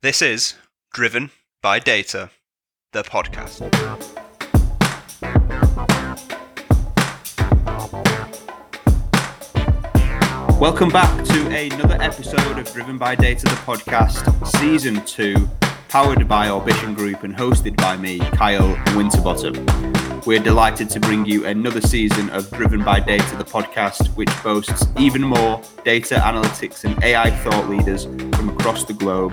This is Driven by Data, the podcast. Welcome back to another episode of Driven by Data, the podcast, season two, powered by Orbition Group and hosted by me, Kyle Winterbottom. We're delighted to bring you another season of Driven by Data, the podcast, which boasts even more data analytics and AI thought leaders from across the globe.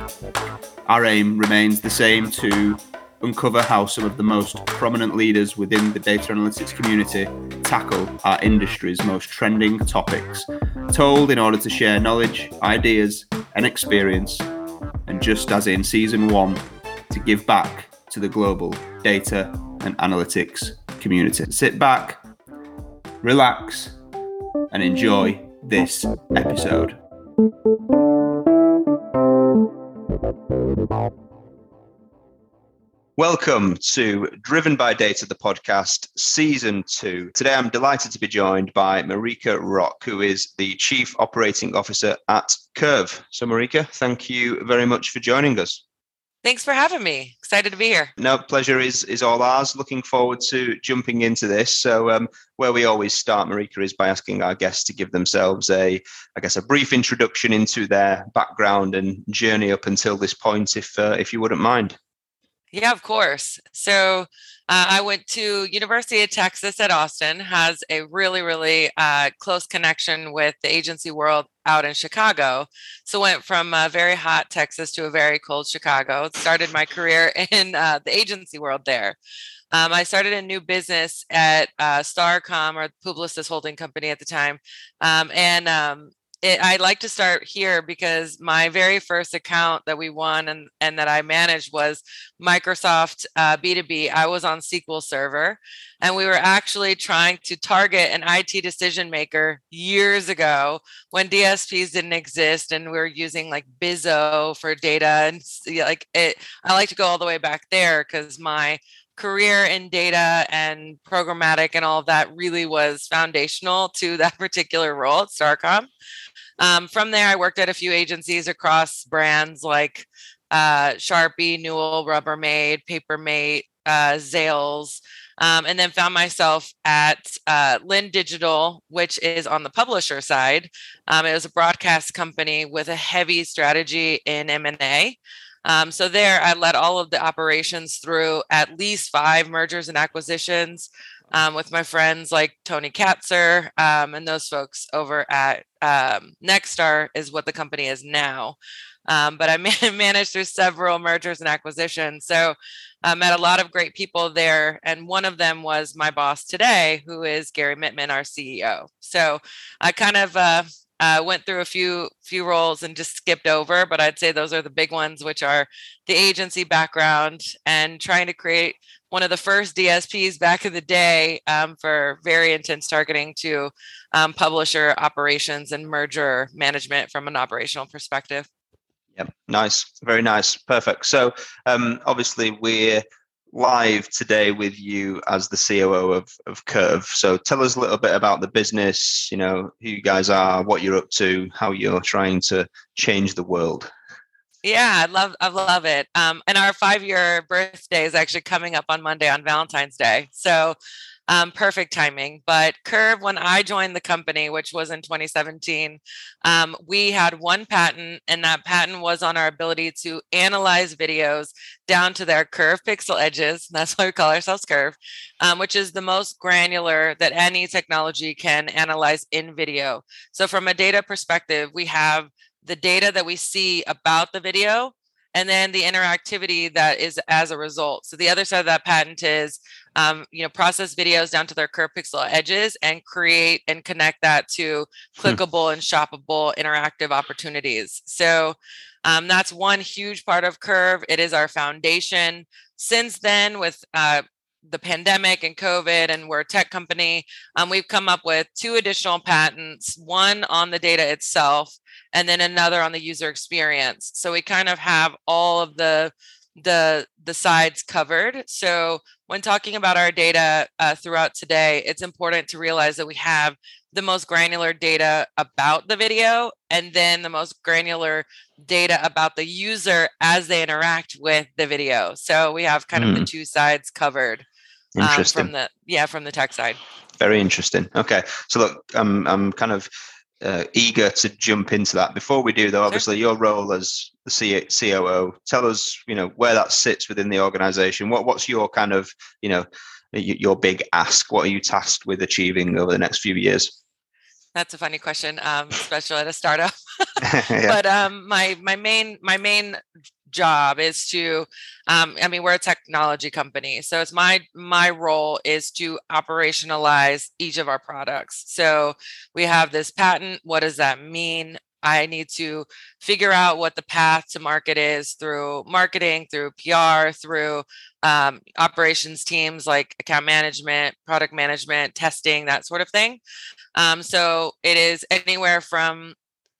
Our aim remains the same to uncover how some of the most prominent leaders within the data analytics community tackle our industry's most trending topics, told in order to share knowledge, ideas, and experience, and just as in season one, to give back to the global data and analytics community. Sit back, relax, and enjoy this episode. Welcome to Driven by Data, the podcast, season two. Today, I'm delighted to be joined by Marika Roque, who is the Chief Operating Officer at KERV. So, Marika, thank you very much for joining us. Thanks for having me. Excited to be here. No, pleasure is is all ours. Looking forward to jumping into this. So, um, where we always start, Marika, is by asking our guests to give themselves a, I guess, a brief introduction into their background and journey up until this point, if uh, if you wouldn't mind. Yeah, of course. So uh, I went to University of Texas at Austin. Has a really, really uh, close connection with the agency world out in Chicago. So went from a very hot Texas to a very cold Chicago. Started my career in uh, the agency world there. Um, I started a new business at uh, Starcom or Publicis Holding Company at the time, um, and um, it, I like to start here because my very first account that we won and, and that I managed was Microsoft uh, B2B. I was on SQL Server, and we were actually trying to target an IT decision maker years ago when DSPs didn't exist, and we were using like Bizo for data. And like it, I like to go all the way back there because my career in data and programmatic and all of that really was foundational to that particular role at Starcom. Um, from there, I worked at a few agencies across brands like uh, Sharpie, Newell, Rubbermaid, Papermate, uh, Zales, um, and then found myself at uh, LIN Digital, which is on the publisher side. Um, it was a broadcast company with a heavy strategy in M&A. Um, so there, I led all of the operations through at least five mergers and acquisitions um, with my friends like Tony Katsur um, and those folks over at um, Nexstar is what the company is now. Um, but I man- managed through several mergers and acquisitions. So I met a lot of great people there. And one of them was my boss today, who is Gary Mittman, our CEO. So I kind of uh, uh, went through a few few roles and just skipped over, but I'd say those are the big ones, which are the agency background and trying to create one of the first DSPs back in the day um, for very intense targeting to um, publisher operations and merger management from an operational perspective. Yep, nice, very nice, perfect. So um, obviously we're live today with you as the COO of, of KERV. So tell us a little bit about the business, you know, who you guys are, what you're up to, how you're trying to change the world. Yeah, I love I love it. Um, and our five year birthday is actually coming up on Monday on Valentine's Day. So um, perfect timing. But KERV, when I joined the company, which was in 2017, um, we had one patent, and that patent was on our ability to analyze videos down to their curve pixel edges. That's why we call ourselves KERV, um, which is the most granular that any technology can analyze in video. So, from a data perspective, we have the data that we see about the video and then the interactivity that is as a result. So the other side of that patent is, um, you know, process videos down to their curve pixel edges and create and connect that to hmm. clickable and shoppable interactive opportunities. So um, that's one huge part of KERV. It is our foundation. Since then, with uh, the pandemic and COVID, and we're a tech company, um, we've come up with two additional patents one on the data itself, and then another on the user experience. So we kind of have all of the the the sides covered. So when talking about our data uh, throughout today, it's important to realize that we have the most granular data about the video and then the most granular data about the user as they interact with the video. So we have kind mm. of the hmm. two sides covered um, from the yeah from the tech side. Very interesting. Okay, so look, I'm I'm kind of uh, eager to jump into that. Before we do, though, obviously your role as the C- COO, tell us, you know, where that sits within the organization. What what's your kind of, you know, your big ask? What are you tasked with achieving over the next few years? That's a funny question, um, especially at a startup. yeah. But um, my my main my main job is to um, i mean we're a technology company so it's my my role is to operationalize each of our products so we have this patent what does that mean I need to figure out what the path to market is through marketing, through PR, through um, operations teams like account management, product management, testing, that sort of thing. Um, so it is anywhere from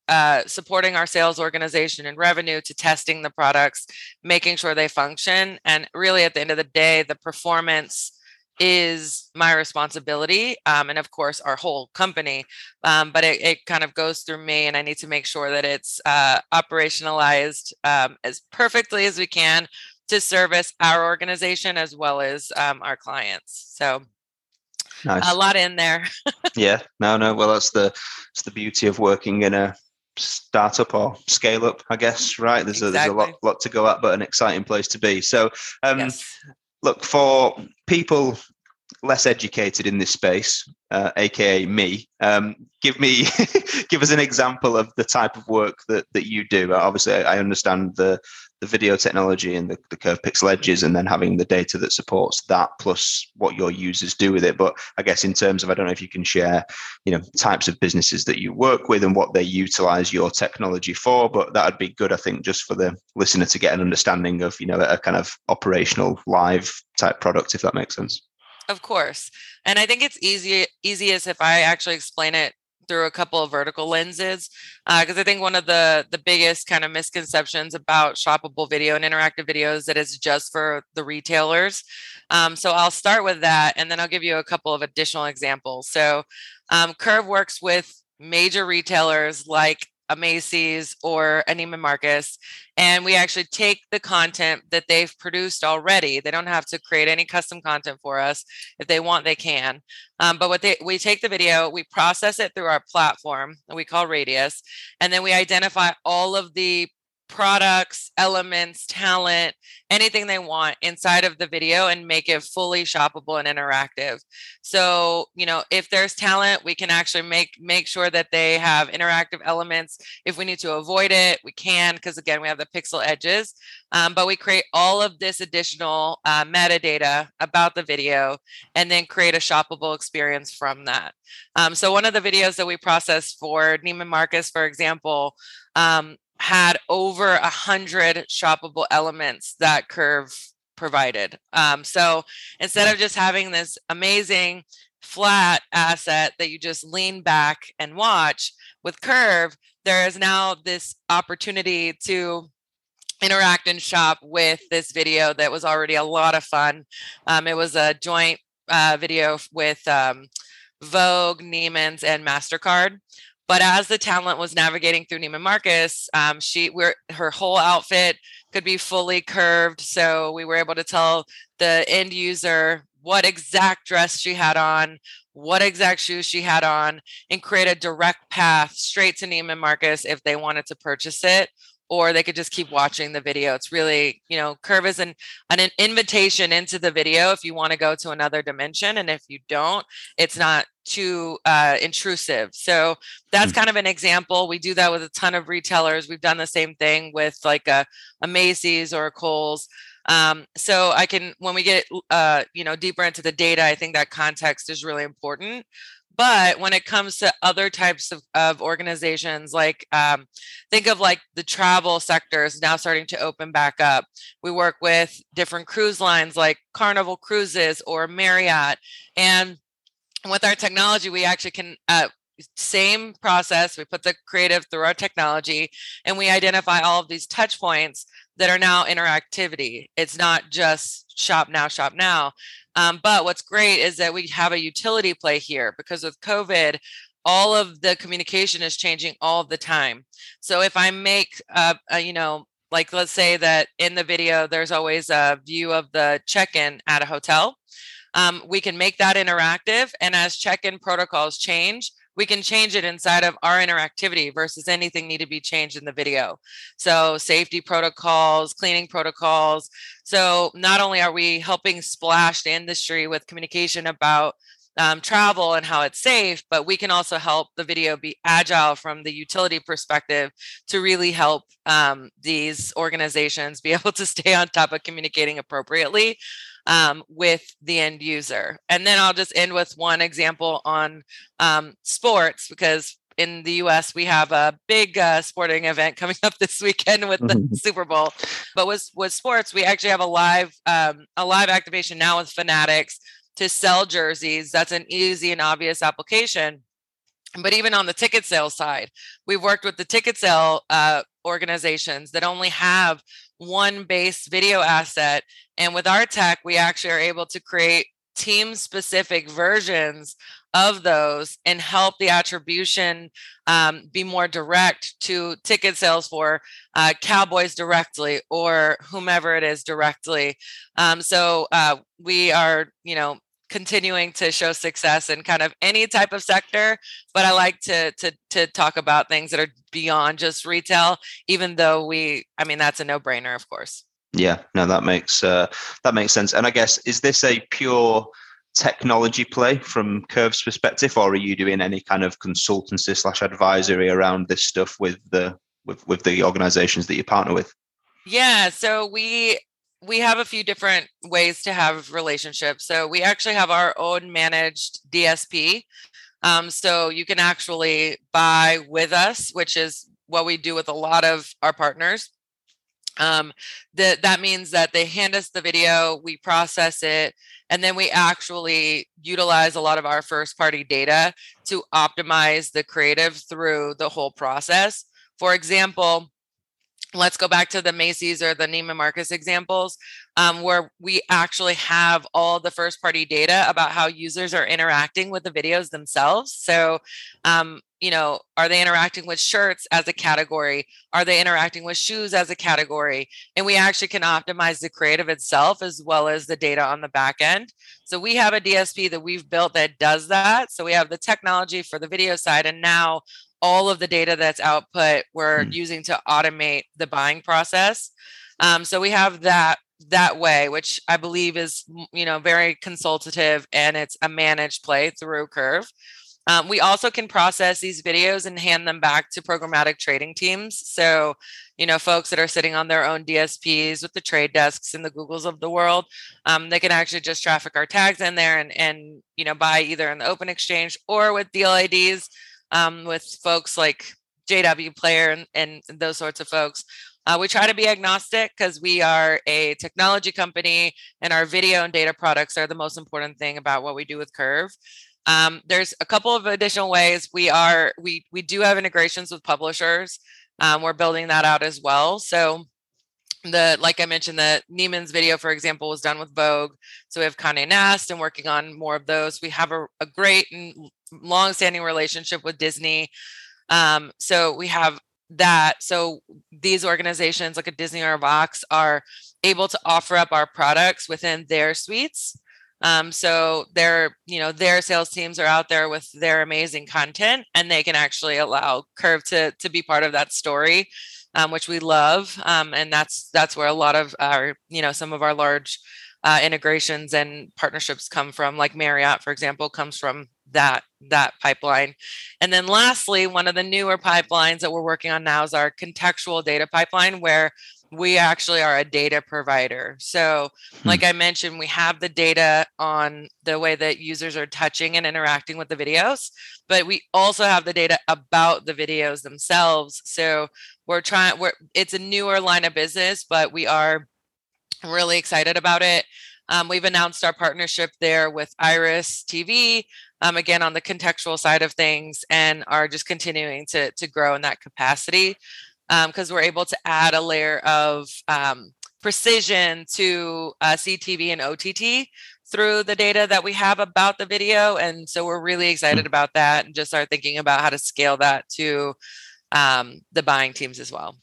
uh, supporting our sales organization and revenue to testing the products, making sure they function. And really, at the end of the day, the performance is my responsibility um, and of course our whole company um, but it, it, kind of goes through me and i need to make sure that it's uh, operationalized um, as perfectly as we can to service our organization as well as um, our clients so nice. a lot in there yeah no no well that's the it's the beauty of working in a startup or scale up i guess right? There's, exactly. a, there's a lot lot to go at but an exciting place to be. So um yes. look for people less educated in this space, uh, aka me. Um, give me, give us an example of the type of work that that you do. Obviously, I understand the the video technology and the, the curved pixel edges, and then having the data that supports that, plus what your users do with it. But I guess in terms of, I don't know if you can share, you know, types of businesses that you work with and what they utilize your technology for. But that would be good, I think, just for the listener to get an understanding of, you know, a kind of operational live type product, if that makes sense. Of course. And I think it's easy easiest if I actually explain it through a couple of vertical lenses because uh, I think one of the the biggest kind of misconceptions about shoppable video and interactive videos that is just for the retailers. Um, so I'll start with that, and then I'll give you a couple of additional examples. So um, KERV works with major retailers like a Macy's or a Neiman Marcus, and we actually take the content that they've produced already. They don't have to create any custom content for us. If they want, they can. Um, but what they we take the video, we process it through our platform we call Radius, and then we identify all of the products, elements, talent, anything they want inside of the video and make it fully shoppable and interactive. So, you know, if there's talent, we can actually make make sure that they have interactive elements. If we need to avoid it, we can because again, we have the pixel edges. Um, but we create all of this additional uh, metadata about the video and then create a shoppable experience from that. Um, so one of the videos that we process for Neiman Marcus, for example, um, had over a hundred shoppable elements that KERV provided. Um, so instead of just having this amazing flat asset that you just lean back and watch with KERV, there is now this opportunity to interact and shop with this video that was already a lot of fun. Um, it was a joint uh, video with um, Vogue, Neiman's, and MasterCard. But as the talent was navigating through Neiman Marcus, um, she her whole outfit could be fully curved. So we were able to tell the end user what exact dress she had on, what exact shoes she had on, and create a direct path straight to Neiman Marcus if they wanted to purchase it or they could just keep watching the video. It's really, you know, KERV is an, an invitation into the video if you want to go to another dimension. And if you don't, it's not too uh, intrusive. So that's mm-hmm. kind of an example. We do that with a ton of retailers. We've done the same thing with like a, a Macy's or a Kohl's. Um, so I can, when we get, uh, you know, deeper into the data, I think that context is really important. But when it comes to other types of, of organizations, like um, think of like the travel sector is now starting to open back up. We work with different cruise lines like Carnival Cruises or Marriott. And with our technology, we actually can uh, same process we put the creative through our technology and we identify all of these touch points that are now interactivity. It's not just shop now, shop now. Um, but what's great is that we have a utility play here because with COVID, all of the communication is changing all the time. So if I make, a, you know, like let's say that in the video, there's always a view of the check in at a hotel. Um, we can make that interactive. And as check in protocols change, we can change it inside of our interactivity versus anything need to be changed in the video. So safety protocols, cleaning protocols. So not only are we helping splash the industry with communication about um, travel and how it's safe, but we can also help the video be agile from the utility perspective to really help um, these organizations be able to stay on top of communicating appropriately um, with the end user. And then I'll just end with one example on um, sports because in the US, we have a big uh, sporting event coming up this weekend with the mm-hmm. Super Bowl. But with with sports, we actually have a live um, a live activation now with Fanatics to sell jerseys. That's an easy and obvious application. But even on the ticket sales side, we've worked with the ticket sale uh, organizations that only have one base video asset. And with our tech, we actually are able to create team specific versions of those and help the attribution um, be more direct to ticket sales for uh, Cowboys directly or whomever it is directly. Um, so uh, we are, you know, continuing to show success in kind of any type of sector but i like to to to talk about things that are beyond just retail even though we i mean that's a no brainer of course. Yeah no that makes uh, that makes sense. And i guess is this a pure technology play from KERV's perspective or are you doing any kind of consultancy slash advisory around this stuff with the with with the organizations that you partner with? Yeah so we we have a few different ways to have relationships. So we actually have our own managed DSP. Um, so you can actually buy with us, which is what we do with a lot of our partners. Um, that that means that they hand us the video, we process it, and then we actually utilize a lot of our first party data to optimize the creative through the whole process. For example, let's go back to the Macy's or the Neiman Marcus examples, um, where we actually have all the first party data about how users are interacting with the videos themselves. So, um, you know, are they interacting with shirts as a category? Are they interacting with shoes as a category? And we actually can optimize the creative itself as well as the data on the back end. So we have a DSP that we've built that does that. So we have the technology for the video side, and now all of the data that's output we're mm. using to automate the buying process. Um, so we have that that way, which I believe is you know very consultative and it's a managed play through KERV. Um, we also can process these videos and hand them back to programmatic trading teams. So, you know, folks that are sitting on their own DSPs with the trade desks and the Googles of the world, um, they can actually just traffic our tags in there and and you know buy either in the open exchange or with deal IDs um, with folks like JW Player and, and those sorts of folks. Uh, we try to be agnostic because we are a technology company and our video and data products are the most important thing about what we do with KERV. Um, there's a couple of additional ways we are we we do have integrations with publishers. Um, we're building that out as well. So the like I mentioned, the Neiman's video, for example, was done with Vogue. So we have Condé Nast and working on more of those. We have a, a great and long-standing relationship with Disney. Um, so we have that. So these organizations like a Disney or a Vox are able to offer up our products within their suites. Um, so their, you know, their sales teams are out there with their amazing content, and they can actually allow KERV to to be part of that story, um, which we love. Um, and that's that's where a lot of our, you know, some of our large uh, integrations and partnerships come from. Like Marriott, for example, comes from that that pipeline. And then lastly, one of the newer pipelines that we're working on now is our contextual data pipeline where we actually are a data provider. So, hmm. like I mentioned, we have the data on the way that users are touching and interacting with the videos, but we also have the data about the videos themselves. So, we're trying we're it's a newer line of business, but we are really excited about it. Um, we've announced our partnership there with Iris TV, um, again on the contextual side of things, and are just continuing to to grow in that capacity. because um, we're able to add a layer of um, precision to uh, CTV and OTT through the data that we have about the video. And so we're really excited mm-hmm. about that and just are thinking about how to scale that to um, the buying teams as well.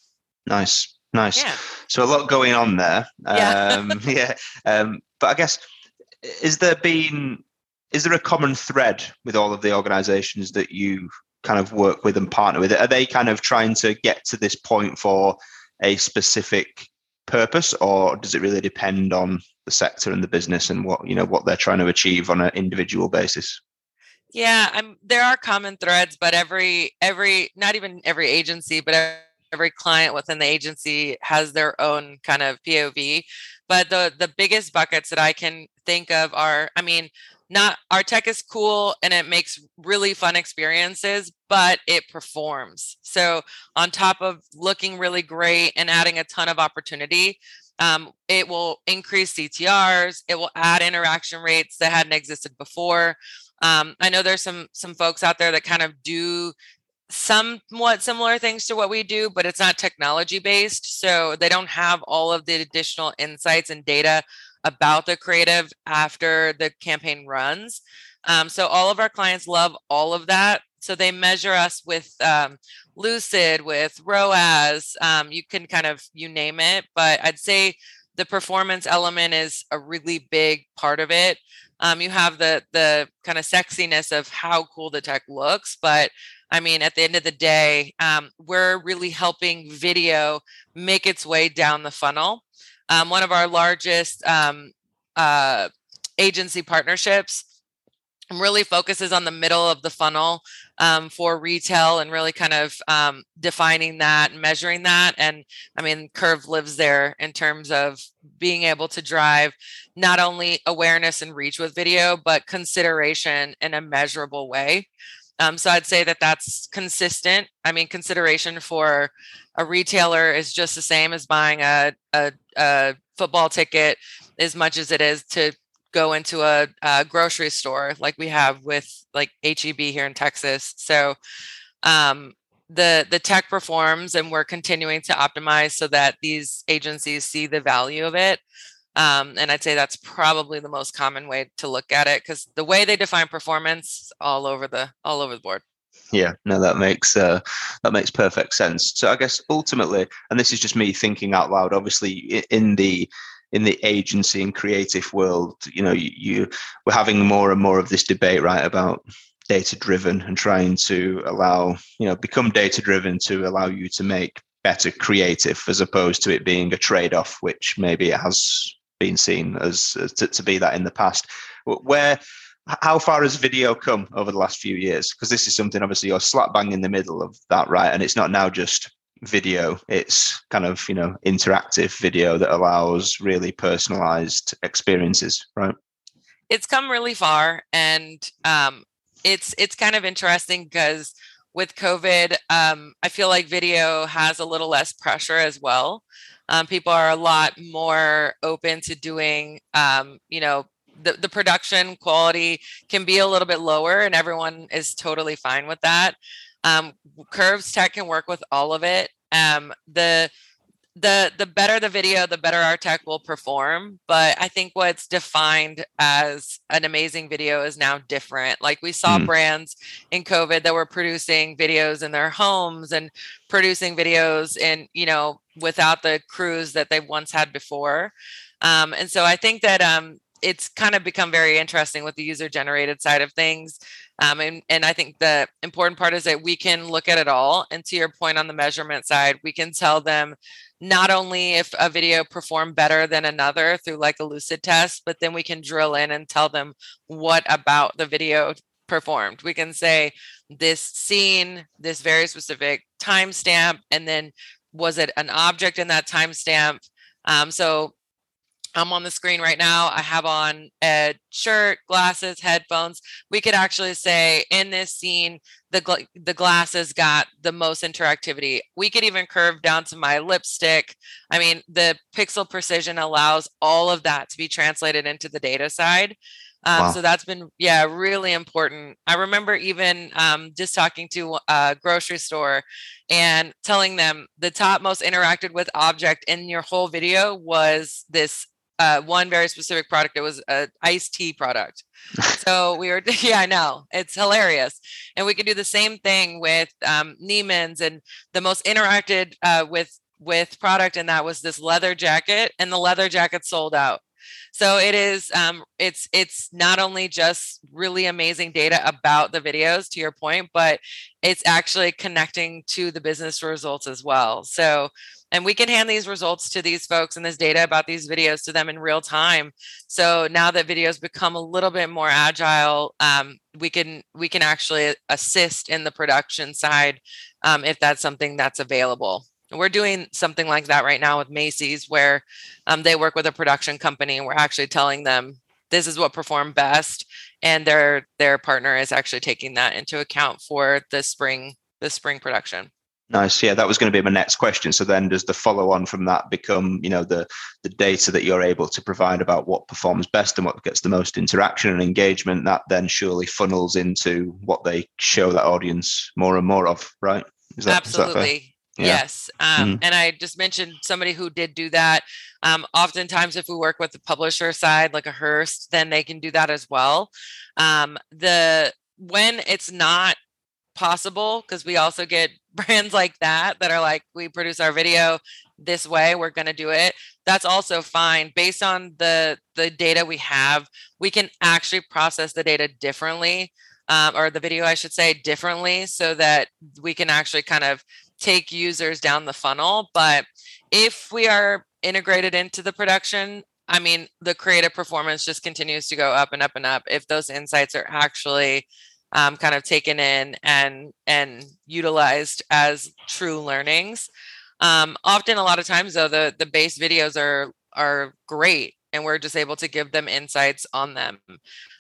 Nice. Nice. Yeah. So a lot going on there. Yeah. Um, yeah. Um, but I guess is there been is there a common thread with all of the organizations that you kind of work with and partner with? Are they kind of trying to get to this point for a specific purpose, or does it really depend on the sector and the business and what you know what they're trying to achieve on an individual basis? Yeah, I'm, there are common threads, but every every not even every agency, but every client within the agency has their own kind of POV. But the the biggest buckets that I can think of are, I mean, not our tech is cool and it makes really fun experiences, but it performs. So, on top of looking really great and adding a ton of opportunity, um, it will increase CTRs. It will add interaction rates that hadn't existed before. Um, I know there's some some folks out there that kind of do somewhat similar things to what we do, but it's not technology based. So they don't have all of the additional insights and data about the creative after the campaign runs. Um, so all of our clients love all of that. So they measure us with um, Lucid, with ROAS. Um, you can kind of you name it, but I'd say the performance element is a really big part of it. Um, you have the the kind of sexiness of how cool the tech looks, but I mean, at the end of the day, um, we're really helping video make its way down the funnel. Um, one of our largest um, uh, agency partnerships really focuses on the middle of the funnel um, for retail and really kind of um, defining that measuring that. And I mean, KERV lives there in terms of being able to drive not only awareness and reach with video, but consideration in a measurable way. Um, so I'd say that that's consistent. I mean, consideration for a retailer is just the same as buying a, a, a football ticket as much as it is to go into a, a, grocery store like we have with like HEB here in Texas. So um, the the tech performs and we're continuing to optimize so that these agencies see the value of it. Um, and I'd say that's probably the most common way to look at it because the way they define performance all over the all over the board. Yeah, no, that makes uh, that makes perfect sense. So I guess ultimately, and this is just me thinking out loud. Obviously, in the in the agency and creative world, you know, you, you we're having more and more of this debate, right, about data driven and trying to allow you know become data driven to allow you to make better creative as opposed to it being a trade off, which maybe it has been seen as, as to, to be that in the past. Where how far has video come over the last few years? Because this is something obviously you're slap bang in the middle of that, right? And it's not now just video; it's kind of you know interactive video that allows really personalized experiences, right? It's come really far, and um, it's it's kind of interesting because with COVID, um, I feel like video has a little less pressure as well um, people are a lot more open to doing um, you know the, the production quality can be a little bit lower and everyone is totally fine with that. Um, curves tech can work with all of it. Um, the the the better the video the better our tech will perform. But i think what's defined as an amazing video is now different. Like we saw mm. brands in covid that were producing videos in their homes and producing videos in you know without the crews that they once had before. Um, and so i think that um, it's kind of become very interesting with the user generated side of things um, and, and I think the important part is that we can look at it all. And to your point on the measurement side, we can tell them not only if a video performed better than another through like a lucid test, but then we can drill in and tell them what about the video performed. We can say this scene, this very specific timestamp, and then was it an object in that timestamp? Um, so I'm on the screen right now. I have on a shirt, glasses, headphones. We could actually say in this scene, the gl- the glasses got the most interactivity. We could even curve down to my lipstick. I mean, the pixel precision allows all of that to be translated into the data side. Um, wow. So that's been, yeah, really important. I remember even um, just talking to a grocery store and telling them the top most interacted with object in your whole video was this uh, one very specific product. It was an iced tea product. so we were, yeah, I know it's hilarious. And we can do the same thing with um, Neiman's and the most interacted uh, with with product, and that was this leather jacket, and the leather jacket sold out. So it is um, it's it's not only just really amazing data about the videos to your point, but it's actually connecting to the business results as well. So and we can hand these results to these folks and this data about these videos to them in real time. So now that videos become a little bit more agile, um, we can we can actually assist in the production side um, if that's something that's available. We're doing something like that right now with Macy's, where um, they work with a production company, and we're actually telling them this is what performed best, and their their partner is actually taking that into account for the spring the spring production. Nice. Yeah, that was going to be my next question. So then does the follow on from that become, you know, the the data that you're able to provide about what performs best and what gets the most interaction and engagement, that then surely funnels into what they show that audience more and more of, right? Is that, Absolutely. Yeah. Yes. Um, mm And I just mentioned somebody who did do that. Um, oftentimes, if we work with the publisher side, like a Hearst, then they can do that as well. Um, the when it's not possible, because we also get brands like that that are like, we produce our video this way, we're going to do it. That's also fine. Based on the the data we have, we can actually process the data differently. Um, or the video, I should say, differently so that we can actually kind of take users down the funnel. But if we are integrated into the production, I mean, the creative performance just continues to go up and up and up. If those insights are actually um, kind of taken in and and utilized as true learnings. Um, often, a lot of times, though, the the base videos are are great, and we're just able to give them insights on them.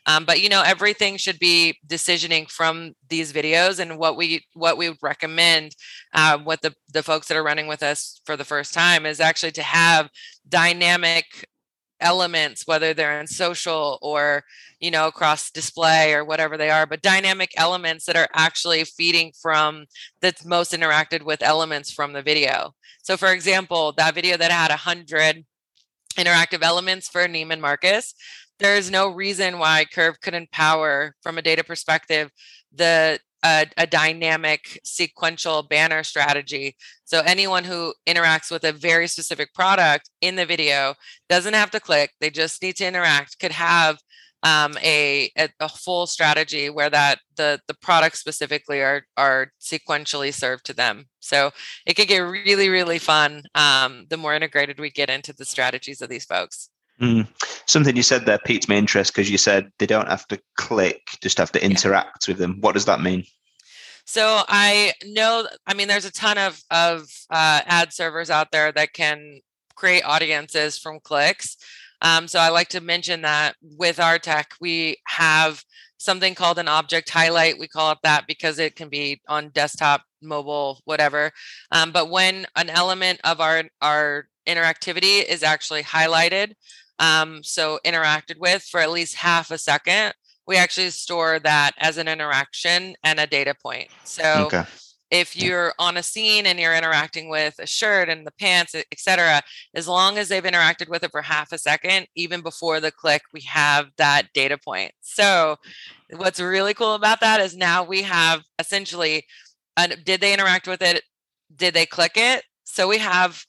Um, but you know, everything should be decisioning from these videos, and what we what we would recommend uh, with the the folks that are running with us for the first time is actually to have dynamic elements whether they're in social or you know across display or whatever they are but dynamic elements that are actually feeding from that's most interacted with elements from the video. So for example that video that had 100 interactive elements for Neiman Marcus there's no reason why KERV couldn't power, from a data perspective, the a, a, dynamic sequential banner strategy. So anyone who interacts with a very specific product in the video doesn't have to click; they just need to interact. Could have um, a, a, a full strategy where that the the products specifically are are sequentially served to them. So it could get really really fun um, the more integrated we get into the strategies of these folks. Mm. Something you said there piqued my interest because you said they don't have to click, just have to interact yeah. with them. What does that mean? So I know, I mean, there's a ton of of uh, ad servers out there that can create audiences from clicks. Um, so I like to mention that with our tech, we have something called an object highlight. We call it that because it can be on desktop, mobile, whatever. Um, but when an element of our our interactivity is actually highlighted, um, so interacted with for at least half a second, we actually store that as an interaction and a data point. So okay. if you're on a scene and you're interacting with a shirt and the pants, etc., as long as they've interacted with it for half a second, even before the click, we have that data point. So what's really cool about that is now we have essentially, uh, did they interact with it? Did they click it? So we have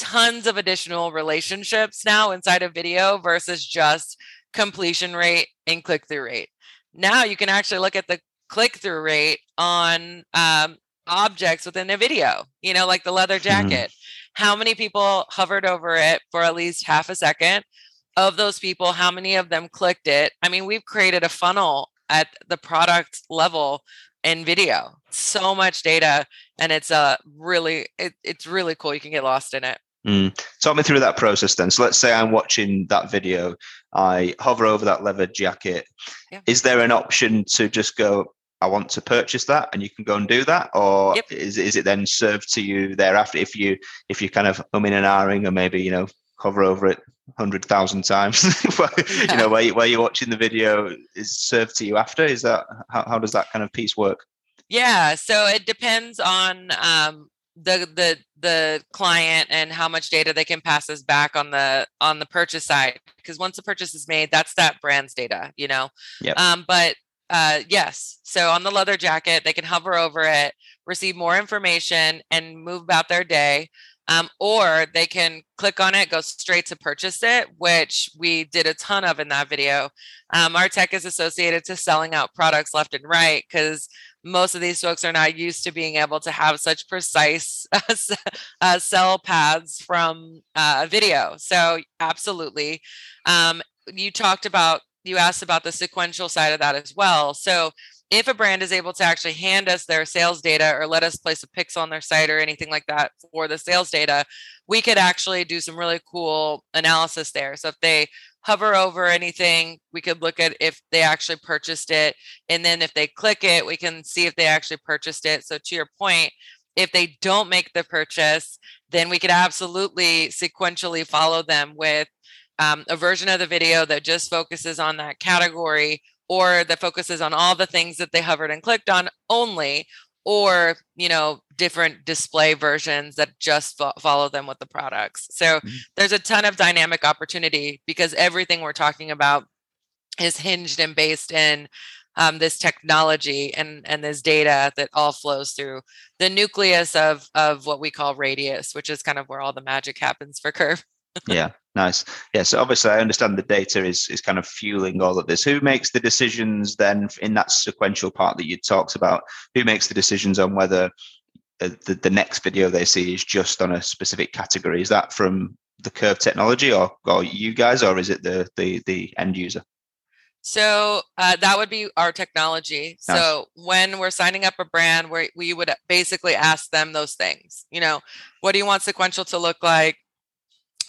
tons of additional relationships now inside of video versus just completion rate and click through rate. Now you can actually look at the click through rate on um, objects within a video, you know, like the leather mm-hmm. jacket. Mm-hmm. How many people hovered over it for at least half a second? Of those people, how many of them clicked it? I mean, we've created a funnel at the product level in video. So much data, and it's a uh, really it, it's really cool. You can get lost in it. Mm. Talk me through that process then. So let's say I'm watching that video, I hover over that leather jacket. Yeah. Is there an option to just go, I want to purchase that and you can go and do that? Or yep. is, is it then served to you thereafter if you if you kind of um umming and ahhing or maybe, you know, hover over it hundred thousand times. you know, where, you, where you're watching the video is served to you after. Is that how, how does that kind of piece work? Yeah, so it depends on um, the the the client and how much data they can pass us back on the on the purchase side because once the purchase is made that's that brand's data you know? Yep. um but uh yes so on the leather jacket they can hover over it receive more information and move about their day. Um, or they can click on it go straight to purchase it which we did a ton of in that video. Um, our tech is associated to selling out products left and right because most of these folks are not used to being able to have such precise uh, sell paths from uh, a video. So, absolutely. Um, you talked about, you asked about the sequential side of that as well. So, if a brand is able to actually hand us their sales data or let us place a pixel on their site or anything like that for the sales data, we could actually do some really cool analysis there. So if they hover over anything, we could look at if they actually purchased it. And then if they click it, we can see if they actually purchased it. So to your point, if they don't make the purchase, then we could absolutely sequentially follow them with um, a version of the video that just focuses on that category or that focuses on all the things that they hovered and clicked on only or you know different display versions that just fo- follow them with the products. So mm-hmm. there's a ton of dynamic opportunity because everything we're talking about is hinged and based in um, this technology and and this data that all flows through the nucleus of of what we call radius which is kind of where all the magic happens for KERV. Yeah nice yeah so obviously i understand the data is is kind of fueling all of this who makes the decisions then in that sequential part that you talked about who makes the decisions on whether uh, the, the next video they see is just on a specific category is that from the KERV technology or, or you guys or is it the the the end user so uh, that would be our technology. Nice. So when we're signing up a brand, where we would basically ask them those things. You know, what do you want sequential to look like?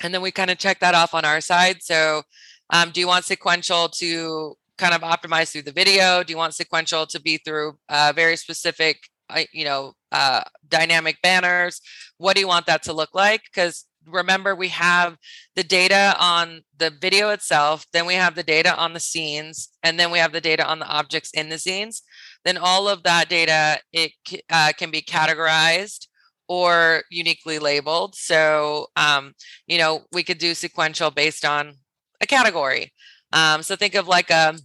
And then we kind of check that off on our side. So um, do you want sequential to kind of optimize through the video? Do you want sequential to be through uh, very specific, uh, you know, uh, dynamic banners? What do you want that to look like? Because remember, we have the data on the video itself, then we have the data on the scenes, and then we have the data on the objects in the scenes. Then all of that data it uh, can be categorized or uniquely labeled. So, um, you know, we could do sequential based on a category. Um, so think of like a, um,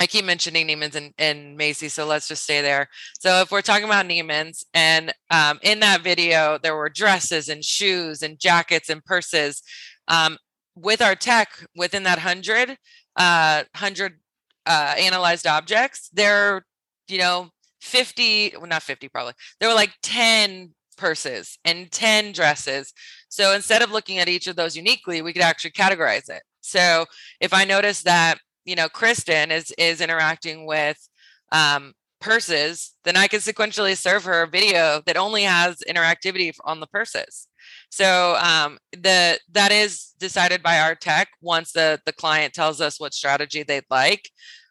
I keep mentioning Neiman's and, and Macy, so let's just stay there. So if we're talking about Neiman's, and um, in that video there were dresses and shoes and jackets and purses. Um, with our tech, within that hundred, uh, hundred uh, analyzed objects, there, you know, fifty, well, not fifty, probably there were like ten purses and 10 dresses. So instead of looking at each of those uniquely, we could actually categorize it. So if I notice that, you know, Kristen is is interacting with um, purses, then I can sequentially serve her a video that only has interactivity on the purses. So um, the that is decided by our tech once the the client tells us what strategy they'd like.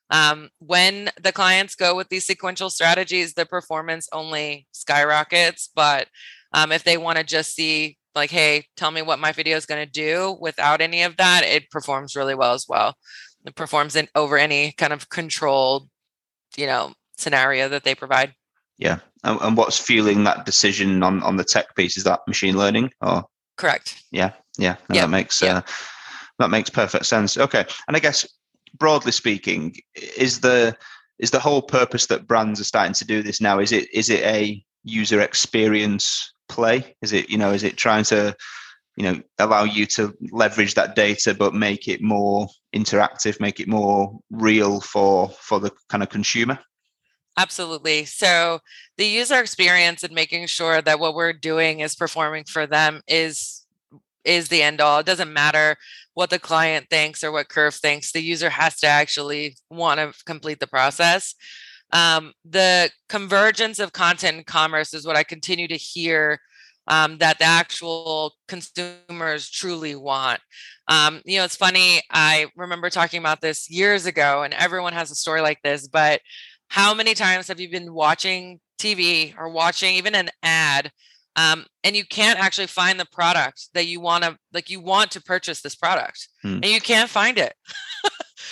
Um, when the clients go with these sequential strategies, the performance only skyrockets. But um, if they want to just see, like, hey, tell me what my video is going to do without any of that, it performs really well as well. It performs in over any kind of controlled, you know, scenario that they provide. Yeah, and, and what's fueling that decision on on the tech piece? Is that machine learning or? Correct. Yeah, yeah, no, that makes uh, that makes perfect sense. Okay, and I guess broadly speaking, is the is the whole purpose that brands are starting to do this now? Is it is it a user experience play? Is it you know is it trying to you know allow you to leverage that data but make it more interactive, make it more real for for the kind of consumer? Absolutely. So the user experience and making sure that what we're doing is performing for them is is the end all. It doesn't matter what the client thinks or what KERV thinks. The user has to actually want to complete the process. Um, the convergence of content and commerce is what I continue to hear um, that the actual consumers truly want. Um, you know, it's funny. I remember talking about this years ago, and everyone has a story like this. But how many times have you been watching TV or watching even an ad um, and you can't actually find the product that you want to like you want to purchase this product Hmm. and you can't find it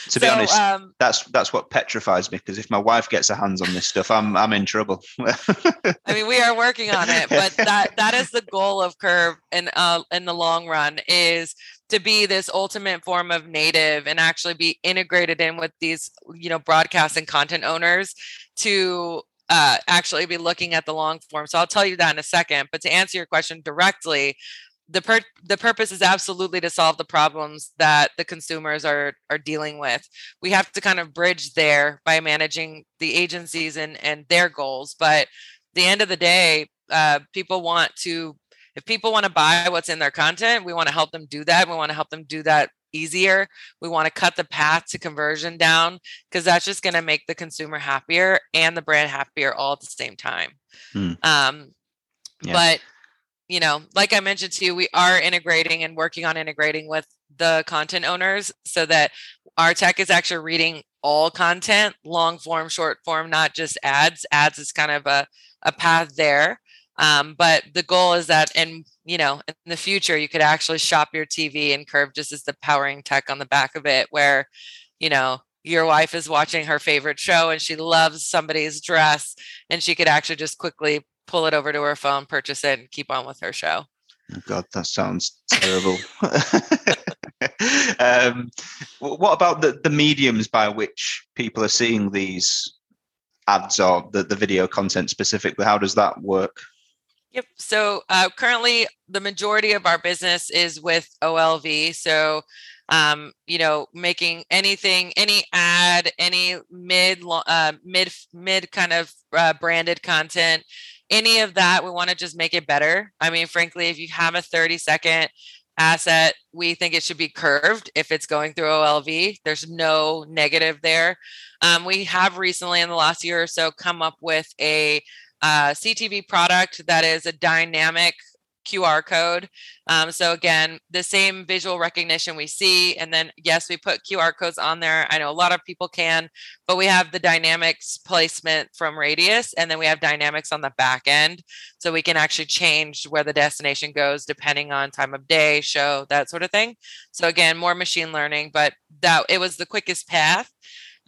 To be So, honest, um, that's that's what petrifies me because if my wife gets her hands on this stuff, I'm I'm in trouble. I mean, we are working on it, but that that is the goal of KERV in uh in the long run is to be this ultimate form of native and actually be integrated in with these you know broadcast and content owners to uh, actually be looking at the long form. So I'll tell you that in a second. But to answer your question directly, the the purpose is absolutely to solve the problems that the consumers are are dealing with. We have to kind of bridge there by managing the agencies and and their goals. But the end of the day, uh, people want to if people want to buy what's in their content, we want to help them do that. We want to help them do that easier. We want to cut the path to conversion down because that's just going to make the consumer happier and the brand happier all at the same time. Hmm. Um, Yeah. But you know, like I mentioned to you, we are integrating and working on integrating with the content owners so that our tech is actually reading all content, long form, short form, not just ads. Ads is kind of a, a path there. Um, but the goal is that in you know in the future you could actually shop your TV and KERV just as the powering tech on the back of it, where you know your wife is watching her favorite show and she loves somebody's dress and she could actually just quickly pull it over to her phone, purchase it, and keep on with her show. Oh God, that sounds terrible. um, what about the, the mediums by which people are seeing these ads or the, the video content specifically? How does that work? Yep. So uh, currently, the majority of our business is with OLV. So, um, you know, making anything, any ad, any mid, uh, mid, mid kind of uh, branded content, any of that, we want to just make it better. I mean, frankly, if you have a 30 second asset, we think it should be curved if it's going through OLV. There's no negative there. Um, we have recently, in the last year or so, come up with a uh, CTV product that is a dynamic QR code. Um, so again, the same visual recognition we see, and then yes, we put QR codes on there. I know a lot of people can, but we have the dynamics placement from Radius, and then we have dynamics on the back end, so we can actually change where the destination goes depending on time of day, show, that sort of thing. So again, more machine learning, but that it was the quickest path.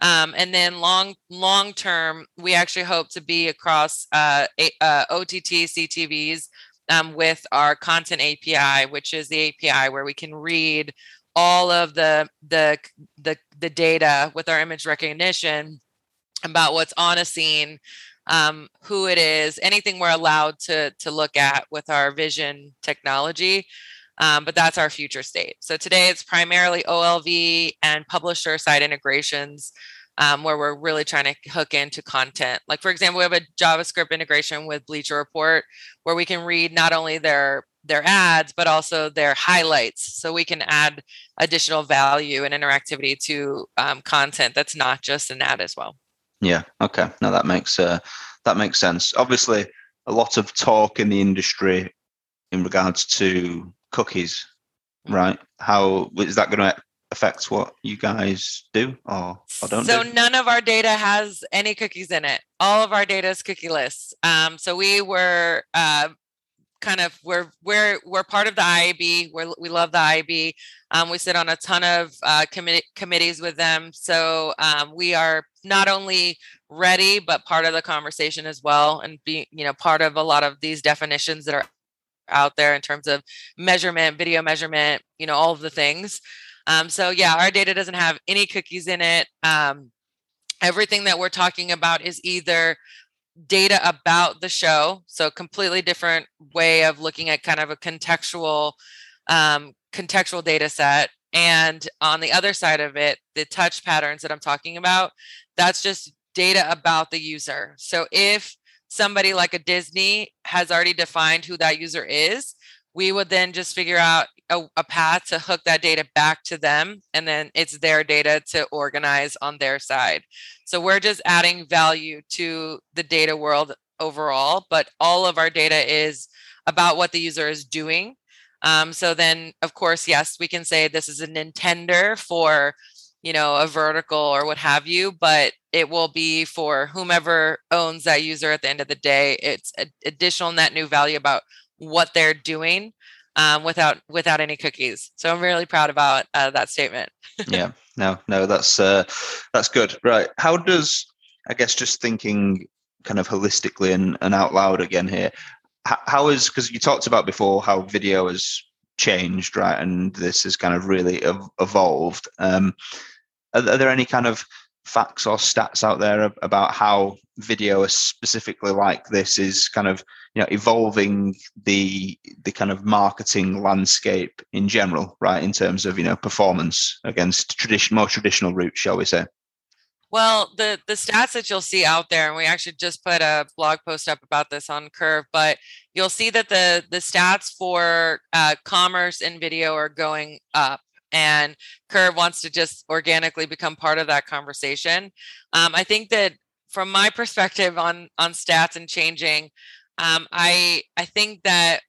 Um, and then long long term, we actually hope to be across uh, uh, OTT CTVs um, with our content API, which is the API where we can read all of the the the, the data with our image recognition about what's on a scene, um, who it is, anything we're allowed to to look at with our vision technology. Um, but that's our future state. So today it's primarily OLV and publisher side integrations um, where we're really trying to hook into content. Like, for example, we have a JavaScript integration with Bleacher Report where we can read not only their their ads but also their highlights so we can add additional value and interactivity to um, content that's not just an ad as well Yeah. Okay. No, that makes uh, that makes sense. Obviously, a lot of talk in the industry in regards to cookies, Mm. right? How is that going to affect what you guys do or, or don't so do? none of our data has any cookies in it all of our data is cookieless um, so we were uh, kind of we're we're we're part of the IAB. We're, we love the IAB. Um, we sit on a ton of uh, committee committees with them. So um, we are not only ready but part of the conversation as well, and be you know part of a lot of these definitions that are out there in terms of measurement, video measurement, you know, all of the things. Um, so yeah, our data doesn't have any cookies in it. Um, everything that we're talking about is either data about the show so completely different way of looking at kind of a contextual um, contextual data set and on the other side of it the touch patterns that i'm talking about that's just data about the user so if somebody like a disney has already defined who that user is we would then just figure out a, a path to hook that data back to them and then it's their data to organize on their side so we're just adding value to the data world overall, but all of our data is about what the user is doing. Um, so then, of course, yes, we can say this is a intender for, you know, a vertical or what have you, but it will be for whomever owns that user at the end of the day. It's additional net new value about what they're doing um, without without any cookies. So I'm really proud about uh, that statement. yeah, no, no, that's uh, that's good. Right? How does I guess just thinking kind of holistically and, and out loud again here. How, how is because you talked about before how video has changed, right? And this has kind of really evolved. Um, are, are there any kind of facts or stats out there about how video specifically like this is kind of you know evolving the the kind of marketing landscape in general right in terms of you know performance against tradition more traditional routes shall we say well, the the stats that you'll see out there, and we actually just put a blog post up about this on KERV, but you'll see that the the stats for uh, commerce and video are going up, and KERV wants to just organically become part of that conversation. Um, I think that from my perspective on on stats and changing, um, I I think that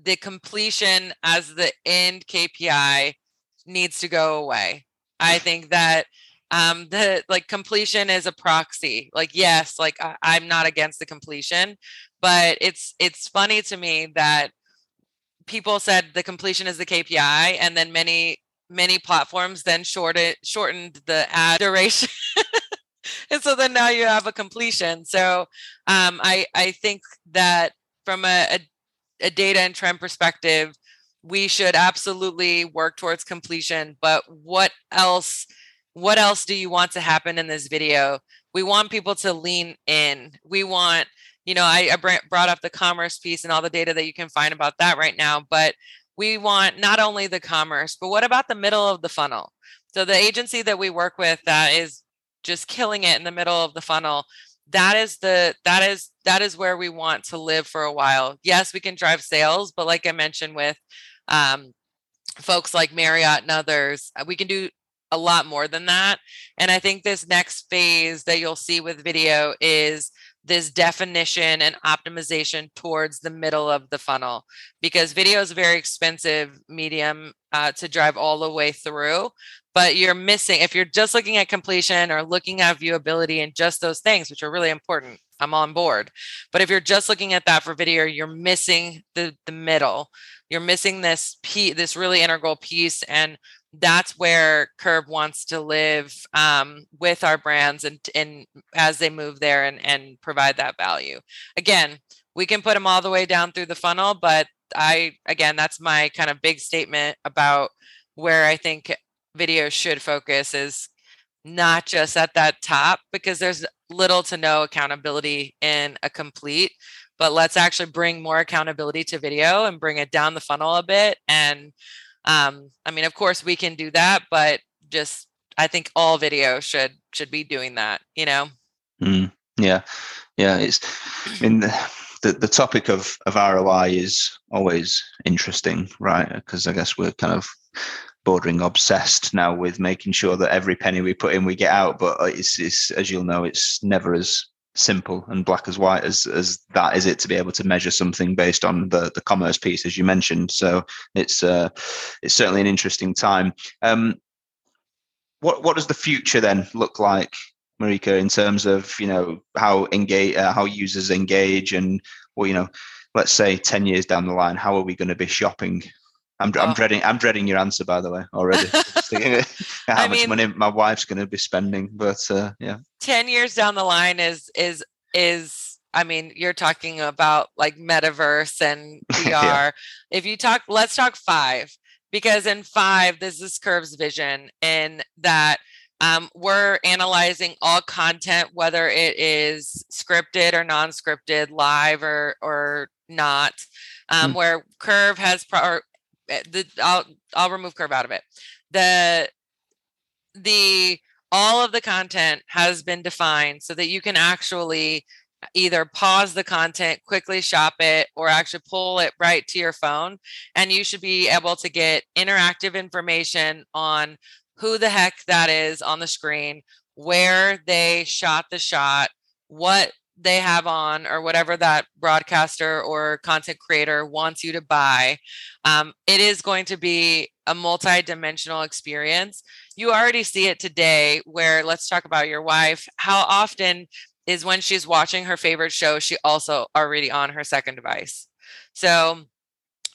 the completion as the end KPI needs to go away. I think that um the like completion is a proxy. Like yes like I, i'm not against the completion but it's it's funny to me that people said the completion is the kpi and then many many platforms then shorted shortened the ad duration. And so then now you have a completion. So um i i think that from a, a, a data and trend perspective we should absolutely work towards completion but what else what else do you want to happen in this video? We want people to lean in. We want, you know, I, I brought up the commerce piece and all the data that you can find about that right now, but we want not only the commerce, but what about the middle of the funnel? So the agency that we work with that is just killing it in the middle of the funnel that is the that is that is where we want to live for a while yes we can drive sales but like i mentioned with um, folks like marriott and others uh, we can do a lot more than that. And I think this next phase that you'll see with video is this definition and optimization towards the middle of the funnel because video is a very expensive medium uh, to drive all the way through but you're missing if you're just looking at completion or looking at viewability and just those things which are really important i'm on board but if you're just looking at that for video you're missing the the middle you're missing this piece this really integral piece and that's where KERV wants to live um, with our brands and, and as they move there and, and provide that value. Again, we can put them all the way down through the funnel, but I, again, that's my kind of big statement about where I think video should focus is not just at that top because there's little to no accountability in a complete but let's actually bring more accountability to video and bring it down the funnel a bit and um, I mean, of course we can do that, but just I think all video should should be doing that, you know. Mm, yeah. Yeah, it's I mean the, the, topic of of ROI is always interesting, right? Because I guess we're kind of bordering obsessed now with making sure that every penny we put in we get out but it's, it's as you'll know it's never as simple and black as white as as that is it to be able to measure something based on the the commerce piece as you mentioned. So it's uh it's certainly an interesting time. Um what what does the future then look like marika in terms of you know how engage uh, how users engage and well you know let's say 10 years down the line how are we going to be shopping I'm, I'm oh. dreading I'm dreading your answer by the way already. how I much mean, money my wife's going to be spending, but uh, yeah. Ten years down the line is is is I mean you're talking about like metaverse and VR. yeah. If you talk, let's talk five because in five this is KERV's vision in that um, we're analyzing all content, whether it is scripted or non-scripted, live or or not. Um, mm. Where KERV has pro- Eh, the I'll I'll remove KERV out of it. The the all of the content has been defined so that you can actually either pause the content, quickly shop it, or actually pull it right to your phone. And you should be able to get interactive information on who the heck that is on the screen, where they shot the shot, what they have on or whatever that broadcaster or content creator wants you to buy um, it is going to be a multi-dimensional experience you already see it today where let's talk about your wife how often is when she's watching her favorite show she also already on her second device So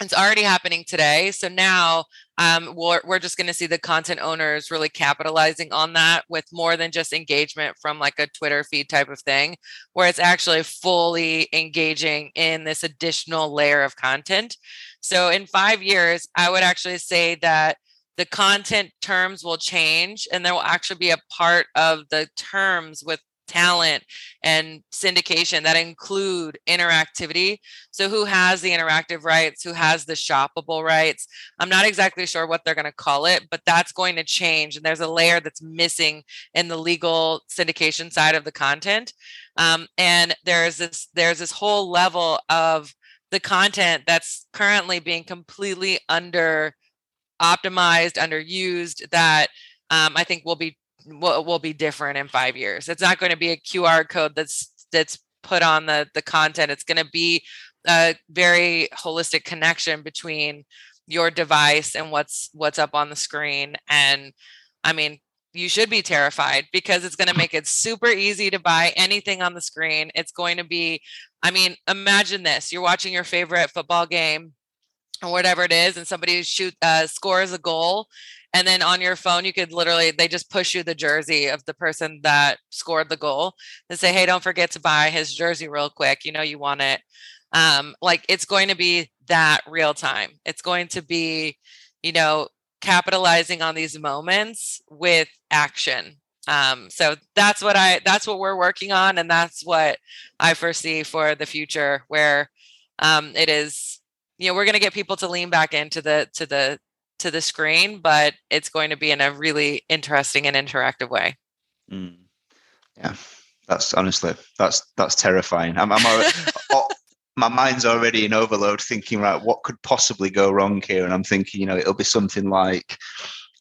it's already happening today. So now um, we're, we're just going to see the content owners really capitalizing on that with more than just engagement from like a Twitter feed type of thing, where it's actually fully engaging in this additional layer of content. So in five years, I would actually say that the content terms will change and there will actually be a part of the terms with talent and syndication that include interactivity. So, who has the interactive rights? Who has the shoppable rights? I'm not exactly sure what they're going to call it, but that's going to change. And there's a layer that's missing in the legal syndication side of the content. Um, and there's this there's this whole level of the content that's currently being completely under optimized, underused that um, I think will be will, will be different in five years. It's not going to be a QR code that's that's put on the the content. It's going to be a very holistic connection between your device and what's what's up on the screen. And I mean, you should be terrified because it's going to make it super easy to buy anything on the screen. It's going to be, I mean, imagine this: you're watching your favorite football game or whatever it is, and somebody shoot uh, scores a goal, and then on your phone you could literally they just push you the jersey of the person that scored the goal and say hey don't forget to buy his jersey real quick. You know you want it. Um like it's going to be that real time. It's going to be you know capitalizing on these moments with action. Um so that's what i that's what we're working on and that's what i foresee for the future where um it is you know we're going to get people to lean back into the to the to the screen, but it's going to be in a really interesting and interactive way. Mm. Yeah, that's honestly that's that's terrifying. I'm, I'm already, oh, my mind's already in overload, thinking right, what could possibly go wrong here? And I'm thinking, you know, it'll be something like,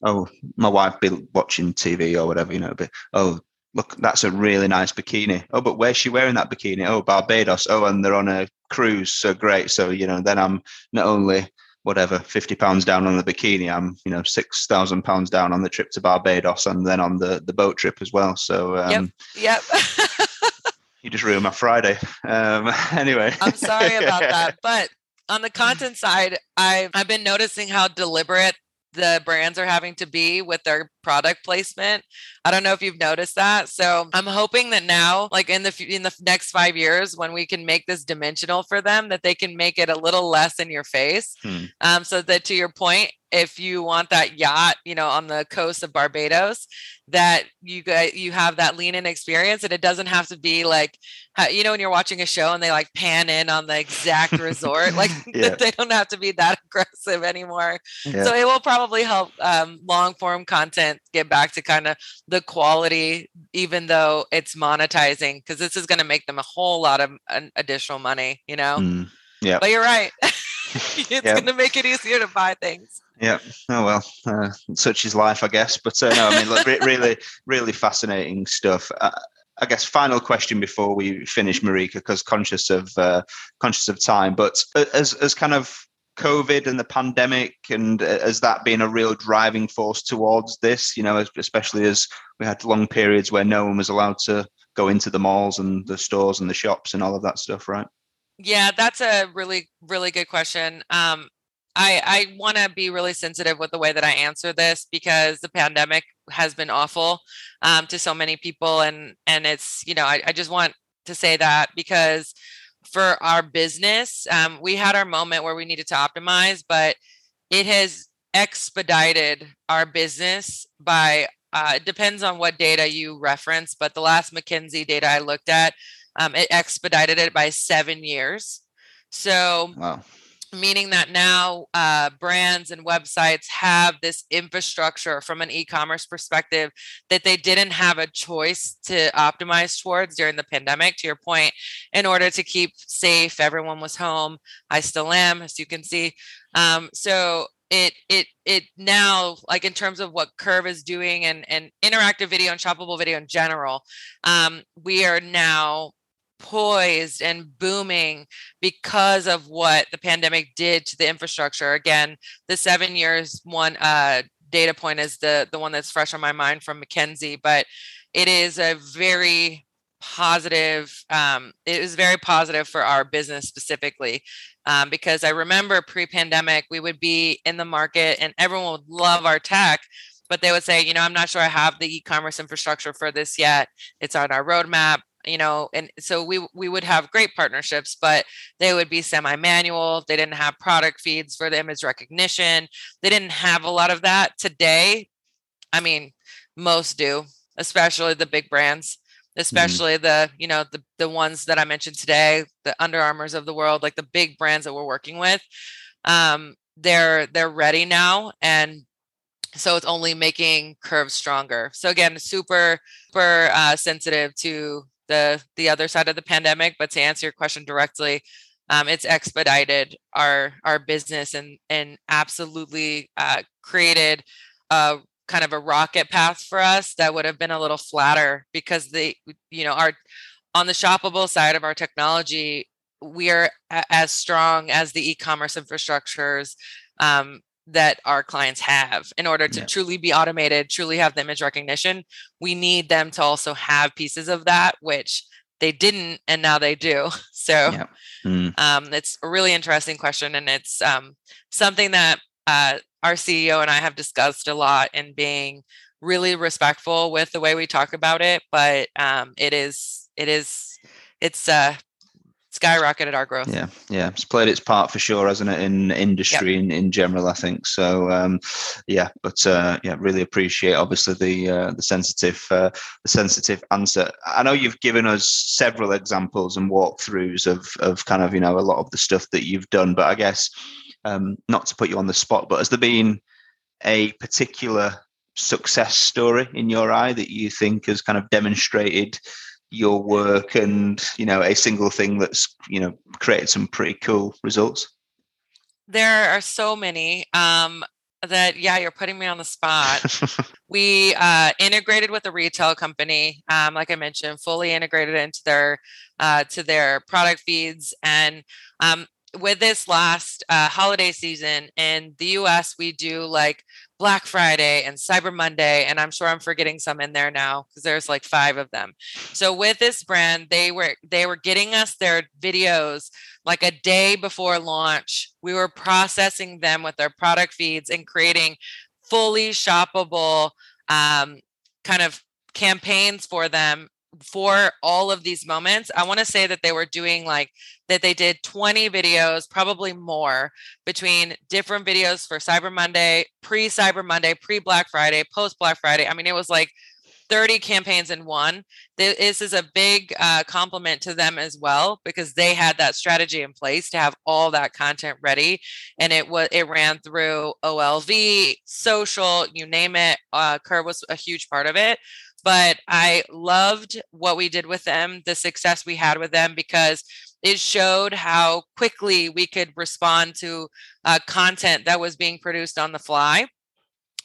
oh, my wife be watching TV or whatever, you know, but oh, look, that's a really nice bikini. Oh, but where's she wearing that bikini? Oh, Barbados. Oh, and they're on a cruise. So great. So, you know, then I'm not only whatever 50 pounds down on the bikini i'm you know 6000 pounds down on the trip to barbados and then on the the boat trip as well. So um, yep, yep. you just ruined my friday. Um, anyway. I'm sorry about that but on the content side i i've been noticing how deliberate the brands are having to be with their product placement. I don't know if you've noticed that. So I'm hoping that now, like in the in the next five years, when we can make this dimensional for them, that they can make it a little less in your face. Hmm. Um, so that to your point, if you want that yacht, you know, on the coast of Barbados, that you get you have that lean in experience, and it doesn't have to be like, you know, when you're watching a show and they like pan in on the exact resort, like yeah. they don't have to be that aggressive anymore. Yeah. So it will probably help um, long form content get back to kind of the quality, even though it's monetizing, because this is going to make them a whole lot of additional money, you know. Mm. Yeah. But you're right. it's yep. going to make it easier to buy things. Yeah. Oh well, uh, such is life, I guess. But uh, no, I mean, look, really, really fascinating stuff. Uh, I guess final question before we finish, Marika, because conscious of uh, conscious of time. But uh, as as kind of COVID and the pandemic, and uh, has that been a real driving force towards this? You know, especially as we had long periods where no one was allowed to go into the malls and the stores and the shops and all of that stuff, right? Yeah, that's a really, really good question. Um, I, I want to be really sensitive with the way that I answer this because the pandemic has been awful um, to so many people, and and it's you know I, I just want to say that because for our business, um, we had our moment where we needed to optimize, but it has expedited our business by uh, it depends on what data you reference, but the last McKinsey data I looked at, um, it expedited it by seven years. So, wow. Meaning that now uh, brands and websites have this infrastructure from an e commerce perspective that they didn't have a choice to optimize towards during the pandemic. To your point, in order to keep safe, everyone was home. I still am, as you can see. Um, so, it it it now like in terms of what KERV is doing and and interactive video and shoppable video in general um, we are now poised and booming because of what the pandemic did to the infrastructure. Again, the seven years one uh, data point is the the one that's fresh on my mind from McKinsey, but it is a very positive. Um, it was very positive for our business specifically, um, because I remember pre-pandemic we would be in the market and everyone would love our tech, but they would say, you know, I'm not sure I have the e-commerce infrastructure for this yet. It's on our roadmap you know and so we we would have great partnerships but they would be semi-manual they didn't have product feeds for the image recognition they didn't have a lot of that today i mean most do especially the big brands mm-hmm. especially mm-hmm. the you know the the ones that i mentioned today the Under Armours of the world like the big brands that we're working with um they're they're ready now and so it's only making KERV's stronger so again super super uh, sensitive to the the other side of the pandemic but to answer your question directly um, it's expedited our our business and and absolutely uh, created a kind of a rocket path for us that would have been a little flatter because the you know our on the shoppable side of our technology we are as strong as the e-commerce infrastructures um, that our clients have in order to yeah. truly be automated truly have the image recognition we need them to also have pieces of that which they didn't and now they do so yeah. mm. um, it's a really interesting question and it's um, something that uh, our ceo and i have discussed a lot in being really respectful with the way we talk about it but um, it is it is it's uh skyrocketed our growth. Yeah, yeah, it's played its part for sure, hasn't it, in industry yep. in, in general? I think so. Um, yeah, but uh, yeah, really appreciate obviously the uh, the sensitive uh, the sensitive answer. I know you've given us several examples and walkthroughs of of kind of you know a lot of the stuff that you've done, but I guess um, not to put you on the spot, but has there been a particular success story in your eye that you think has kind of demonstrated your work and you know a single thing that's you know created some pretty cool results? There are so many um that yeah you're putting me on the spot. We uh, integrated with a retail company um, like i mentioned fully integrated into their uh, to their product feeds. And um, with this last uh, holiday season in the us we do like Black Friday and Cyber Monday, and I'm sure I'm forgetting some in there now because there's like five of them. So with this brand, they were they were getting us their videos like a day before launch. We were processing them with their product feeds and creating fully shoppable um, kind of campaigns for them for all of these moments, I want to say that they were doing like that they did 20 videos, probably more, between different videos for Cyber Monday, pre Cyber Monday, pre Black Friday, post Black Friday. I mean, it was like 30 campaigns in one. This is a big uh, compliment to them as well because they had that strategy in place to have all that content ready, and it was it ran through OLV, social, you name it. Uh, KERV was a huge part of it but I loved what we did with them, the success we had with them, because it showed how quickly we could respond to uh, content that was being produced on the fly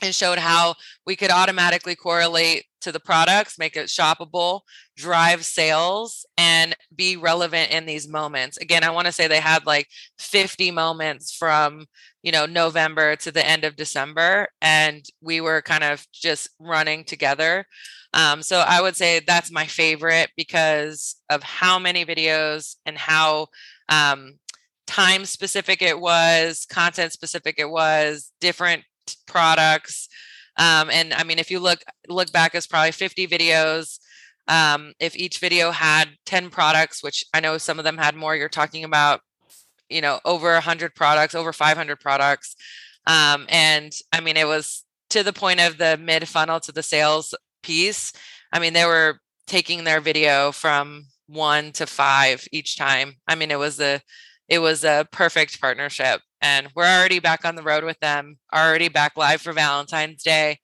and showed how we could automatically correlate to the products, make it shoppable, drive sales, and be relevant in these moments. Again, I want to say they had like 50 moments from, you know, November to the end of December, and we were kind of just running together. Um, so I would say that's my favorite because of how many videos and how um, time specific it was, content specific it was, different products. Um, and I mean, if you look look back, it's probably 50 videos. Um, if each video had 10 products, which I know some of them had more, you're talking about, you know, over 100 products, over 500 products. Um, and I mean, it was to the point of the mid funnel to the sales piece. I mean, they were taking their video from one to five each time. I mean, it was a it was a perfect partnership and we're already back on the road with them already back live for valentine's day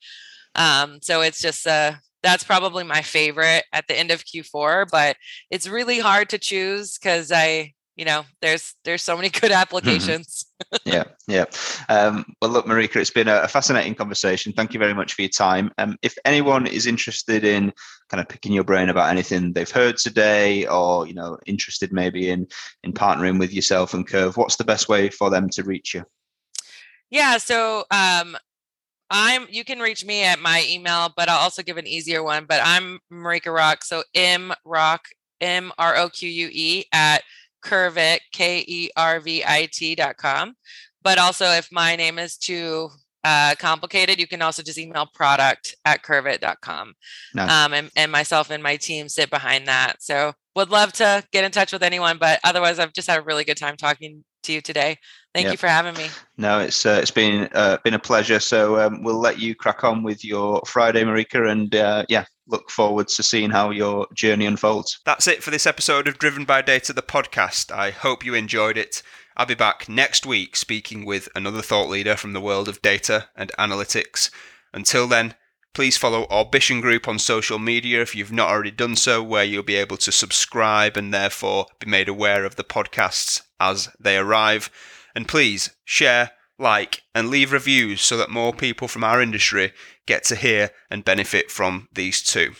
um, so it's just uh, that's probably my favorite at the end of q4 but it's really hard to choose because i you know there's there's so many good mm-hmm. applications yeah yeah um, well look marika it's been a, fascinating conversation thank you very much for your time um, if anyone is interested in kind of picking your brain about anything they've heard today or you know interested maybe in in partnering with yourself and curve what's the best way for them to reach you yeah so um I'm you can reach me at my email, but I'll also give an easier one. But I'm Marika Roque. So M Roque M R O Q U E at Kervit K E R V I T dot com. But also if my name is too uh, complicated, you can also just email product at kervit.com. Nice. Um, and, and myself and my team sit behind that. So would love to get in touch with anyone, but otherwise I've just had a really good time talking to you today. Thank yep. you for having me. No, it's uh, it's been uh, been a pleasure. So um, we'll let you crack on with your Friday, Marika, and uh, yeah, look forward to seeing how your journey unfolds. That's it for this episode of Driven by Data, the podcast. I hope you enjoyed it. I'll be back next week speaking with another thought leader from the world of data and analytics. Until then, please follow Orbition Group on social media if you've not already done so, where you'll be able to subscribe and therefore be made aware of the podcasts as they arrive. And please share, like, and leave reviews so that more people from our industry get to hear and benefit from these too.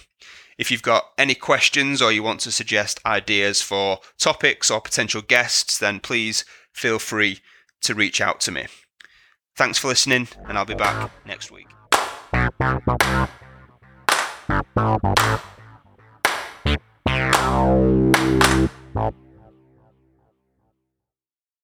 If you've got any questions or you want to suggest ideas for topics or potential guests, then please feel free to reach out to me. Thanks for listening, and I'll be back next week.